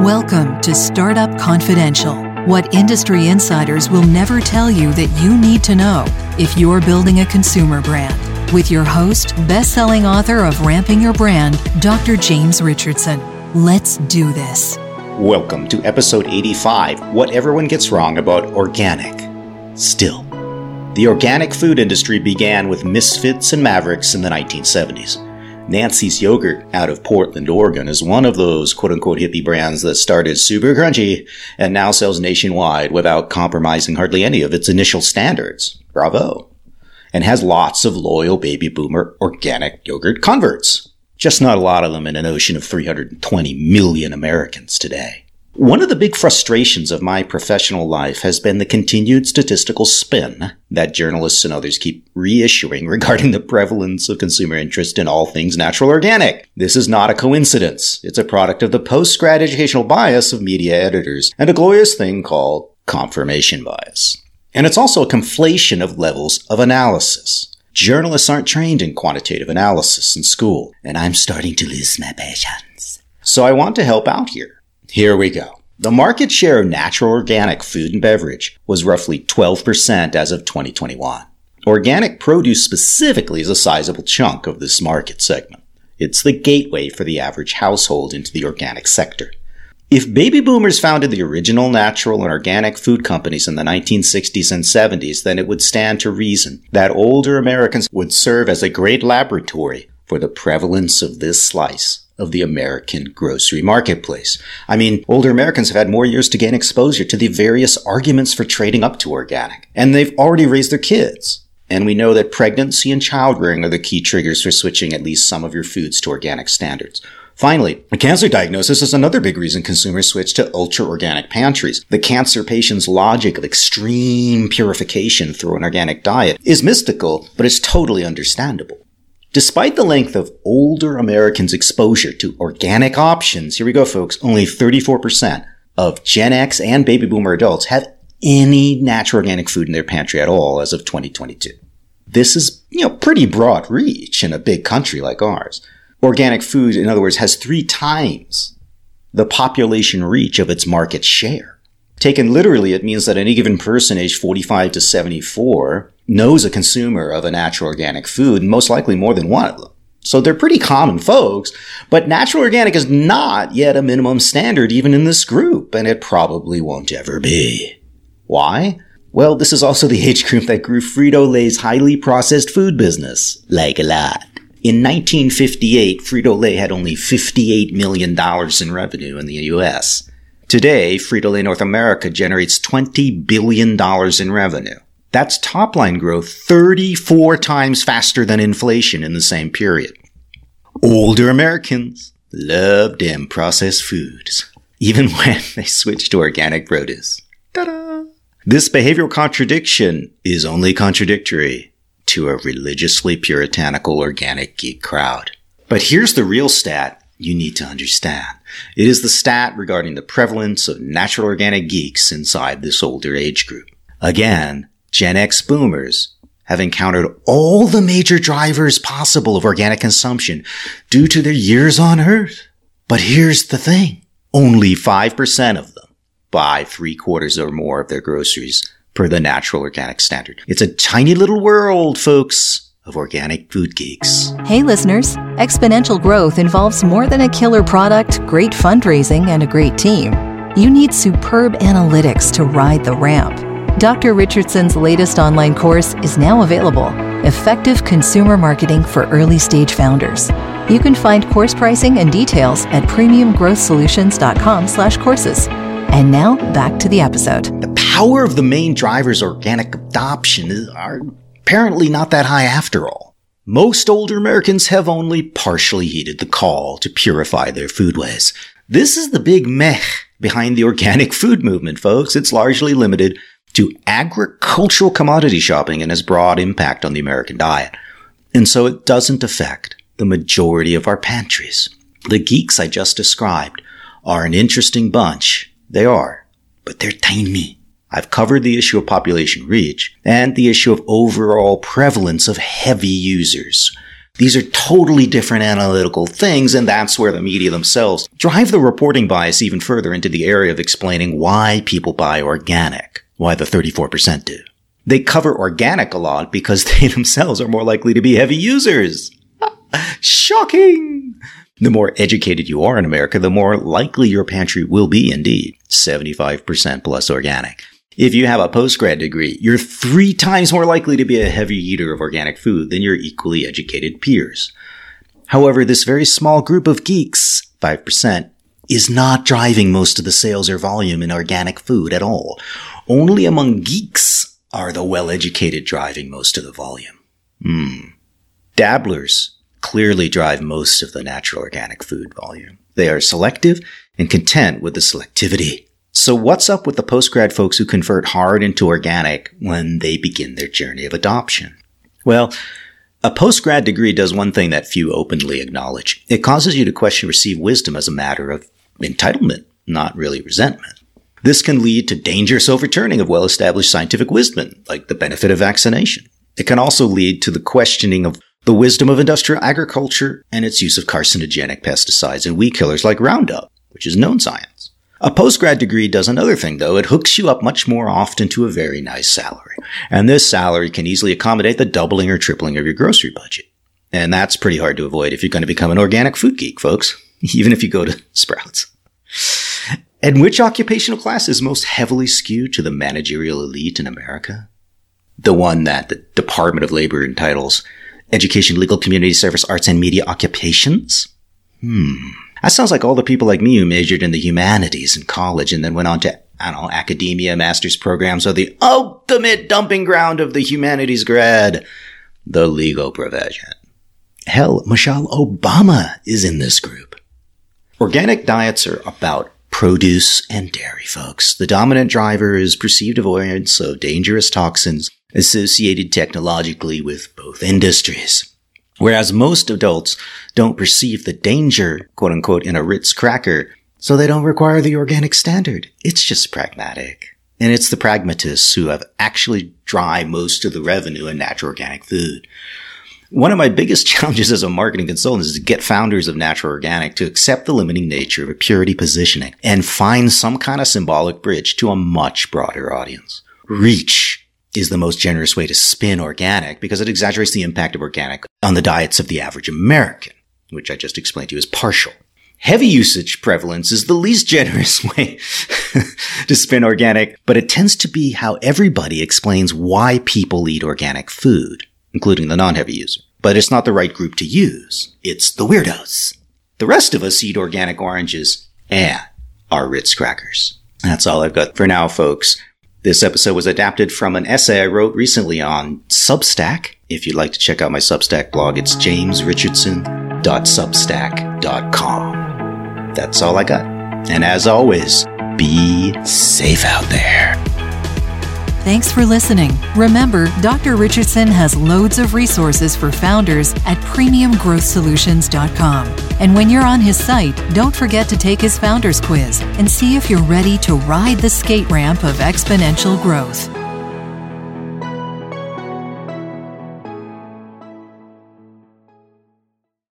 Welcome to Startup Confidential, what industry insiders will never tell you that you need to know if you're building a consumer brand. With your host, best selling author of Ramping Your Brand, Dr. James Richardson. Let's do this. Welcome to episode 85 What Everyone Gets Wrong About Organic. Still, the organic food industry began with misfits and mavericks in the 1970s. Nancy's Yogurt out of Portland, Oregon is one of those quote unquote hippie brands that started super crunchy and now sells nationwide without compromising hardly any of its initial standards. Bravo. And has lots of loyal baby boomer organic yogurt converts. Just not a lot of them in an ocean of 320 million Americans today. One of the big frustrations of my professional life has been the continued statistical spin that journalists and others keep reissuing regarding the prevalence of consumer interest in all things natural organic. This is not a coincidence. It's a product of the post-grad educational bias of media editors and a glorious thing called confirmation bias. And it's also a conflation of levels of analysis. Journalists aren't trained in quantitative analysis in school, and I'm starting to lose my patience. So I want to help out here. Here we go. The market share of natural organic food and beverage was roughly 12% as of 2021. Organic produce specifically is a sizable chunk of this market segment. It's the gateway for the average household into the organic sector. If baby boomers founded the original natural and organic food companies in the 1960s and 70s, then it would stand to reason that older Americans would serve as a great laboratory for the prevalence of this slice of the American grocery marketplace. I mean, older Americans have had more years to gain exposure to the various arguments for trading up to organic, and they've already raised their kids. And we know that pregnancy and child rearing are the key triggers for switching at least some of your foods to organic standards. Finally, a cancer diagnosis is another big reason consumers switch to ultra organic pantries. The cancer patient's logic of extreme purification through an organic diet is mystical, but it's totally understandable. Despite the length of older Americans' exposure to organic options, here we go, folks, only 34% of Gen X and baby boomer adults have any natural organic food in their pantry at all as of 2022. This is, you know, pretty broad reach in a big country like ours. Organic food, in other words, has three times the population reach of its market share. Taken literally, it means that any given person aged 45 to 74 knows a consumer of a natural organic food, most likely more than one of them. So they're pretty common folks, but natural organic is not yet a minimum standard even in this group, and it probably won't ever be. Why? Well, this is also the age group that grew Frito-Lay's highly processed food business, like a lot. In 1958, Frito-Lay had only $58 million in revenue in the US. Today, Frito-Lay North America generates $20 billion in revenue. That's top line growth 34 times faster than inflation in the same period. Older Americans love them processed foods, even when they switch to organic produce. Ta-da! This behavioral contradiction is only contradictory to a religiously puritanical organic geek crowd. But here's the real stat you need to understand. It is the stat regarding the prevalence of natural organic geeks inside this older age group. Again, Gen X boomers have encountered all the major drivers possible of organic consumption due to their years on earth. But here's the thing. Only 5% of them buy three quarters or more of their groceries per the natural organic standard. It's a tiny little world, folks of organic food geeks. Hey, listeners. Exponential growth involves more than a killer product, great fundraising, and a great team. You need superb analytics to ride the ramp. Dr. Richardson's latest online course is now available Effective Consumer Marketing for Early Stage Founders. You can find course pricing and details at premiumgrowthsolutions.com slash courses. And now back to the episode. The power of the main drivers organic adoption is, are apparently not that high after all. Most older Americans have only partially heeded the call to purify their foodways. This is the big meh behind the organic food movement, folks. It's largely limited to agricultural commodity shopping and has broad impact on the American diet. And so it doesn't affect the majority of our pantries. The geeks I just described are an interesting bunch. They are, but they're tiny. I've covered the issue of population reach and the issue of overall prevalence of heavy users. These are totally different analytical things, and that's where the media themselves drive the reporting bias even further into the area of explaining why people buy organic, why the 34% do. They cover organic a lot because they themselves are more likely to be heavy users. Shocking! The more educated you are in America, the more likely your pantry will be indeed 75% plus organic. If you have a postgrad degree, you're three times more likely to be a heavy eater of organic food than your equally educated peers. However, this very small group of geeks, 5%, is not driving most of the sales or volume in organic food at all. Only among geeks are the well-educated driving most of the volume. Hmm. Dabblers clearly drive most of the natural organic food volume. They are selective and content with the selectivity. So what's up with the postgrad folks who convert hard into organic when they begin their journey of adoption? Well, a postgrad degree does one thing that few openly acknowledge. It causes you to question received wisdom as a matter of entitlement, not really resentment. This can lead to dangerous overturning of well-established scientific wisdom, like the benefit of vaccination. It can also lead to the questioning of the wisdom of industrial agriculture and its use of carcinogenic pesticides and weed killers like Roundup, which is known science. A postgrad degree does another thing though. It hooks you up much more often to a very nice salary. And this salary can easily accommodate the doubling or tripling of your grocery budget. And that's pretty hard to avoid if you're going to become an organic food geek, folks. Even if you go to Sprouts. And which occupational class is most heavily skewed to the managerial elite in America? The one that the Department of Labor entitles education, legal, community service, arts, and media occupations? Hmm. That sounds like all the people like me who majored in the humanities in college and then went on to, I don't know, academia, master's programs, or the ultimate dumping ground of the humanities grad, the legal profession. Hell, Michelle Obama is in this group. Organic diets are about produce and dairy, folks. The dominant driver is perceived avoidance of dangerous toxins associated technologically with both industries. Whereas most adults don't perceive the danger, quote unquote, in a Ritz cracker, so they don't require the organic standard. It's just pragmatic. And it's the pragmatists who have actually drive most of the revenue in natural organic food. One of my biggest challenges as a marketing consultant is to get founders of natural organic to accept the limiting nature of a purity positioning and find some kind of symbolic bridge to a much broader audience. Reach is the most generous way to spin organic because it exaggerates the impact of organic on the diets of the average American, which I just explained to you as partial. Heavy usage prevalence is the least generous way to spin organic, but it tends to be how everybody explains why people eat organic food, including the non-heavy user. But it's not the right group to use. It's the weirdos. The rest of us eat organic oranges and our Ritz crackers. That's all I've got for now, folks. This episode was adapted from an essay I wrote recently on Substack. If you'd like to check out my Substack blog, it's jamesrichardson.substack.com. That's all I got. And as always, be safe out there. Thanks for listening. Remember, Dr. Richardson has loads of resources for founders at premiumgrowthsolutions.com. And when you're on his site, don't forget to take his founders quiz and see if you're ready to ride the skate ramp of exponential growth.